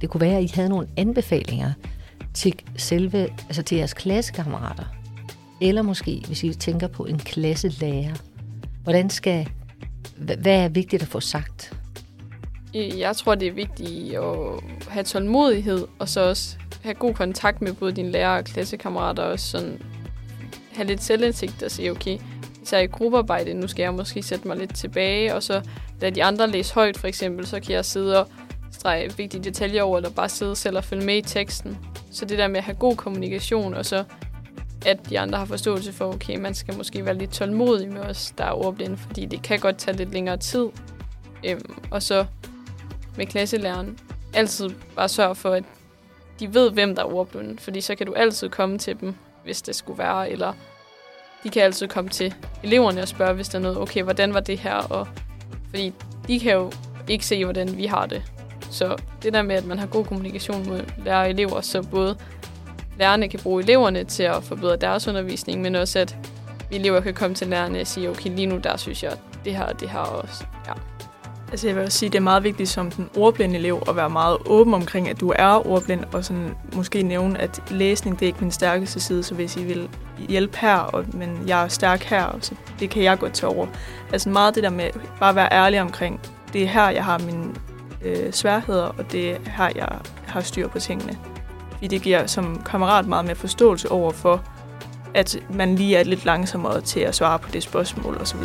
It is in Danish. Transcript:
Det kunne være, at I havde nogle anbefalinger til selve, altså til jeres klassekammerater. Eller måske, hvis I tænker på en klasselærer. Hvordan skal, hvad er vigtigt at få sagt? Jeg tror, det er vigtigt at have tålmodighed, og så også have god kontakt med både dine lærere og klassekammerater, og sådan have lidt selvindsigt og sige, okay, især i gruppearbejde, nu skal jeg måske sætte mig lidt tilbage, og så lade de andre læse højt, for eksempel, så kan jeg sidde og strege vigtige detaljer over, eller bare sidde selv og følge med i teksten. Så det der med at have god kommunikation, og så at de andre har forståelse for, okay, man skal måske være lidt tålmodig med os, der er ordblinde, fordi det kan godt tage lidt længere tid. Øhm, og så med klasselæreren, altid bare sørge for, at de ved, hvem der er ordblinde, fordi så kan du altid komme til dem, hvis det skulle være, eller de kan altid komme til eleverne og spørge, hvis der er noget, okay, hvordan var det her, og fordi de kan jo ikke se, hvordan vi har det. Så det der med, at man har god kommunikation med lærere og elever, så både lærerne kan bruge eleverne til at forbedre deres undervisning, men også at vi elever kan komme til lærerne og sige, okay, lige nu der synes jeg det her og det her også. Ja. Altså jeg vil også sige, at det er meget vigtigt som den ordblinde elev at være meget åben omkring, at du er ordblind, og sådan måske nævne, at læsning det er ikke min stærkeste side, så hvis I vil hjælpe her, og, men jeg er stærk her, så det kan jeg godt tage over. Altså meget det der med bare at være ærlig omkring, det er her, jeg har mine øh, sværheder, og det er her, jeg har styr på tingene. Fordi det giver som kammerat meget mere forståelse over for, at man lige er lidt langsommere til at svare på det spørgsmål osv.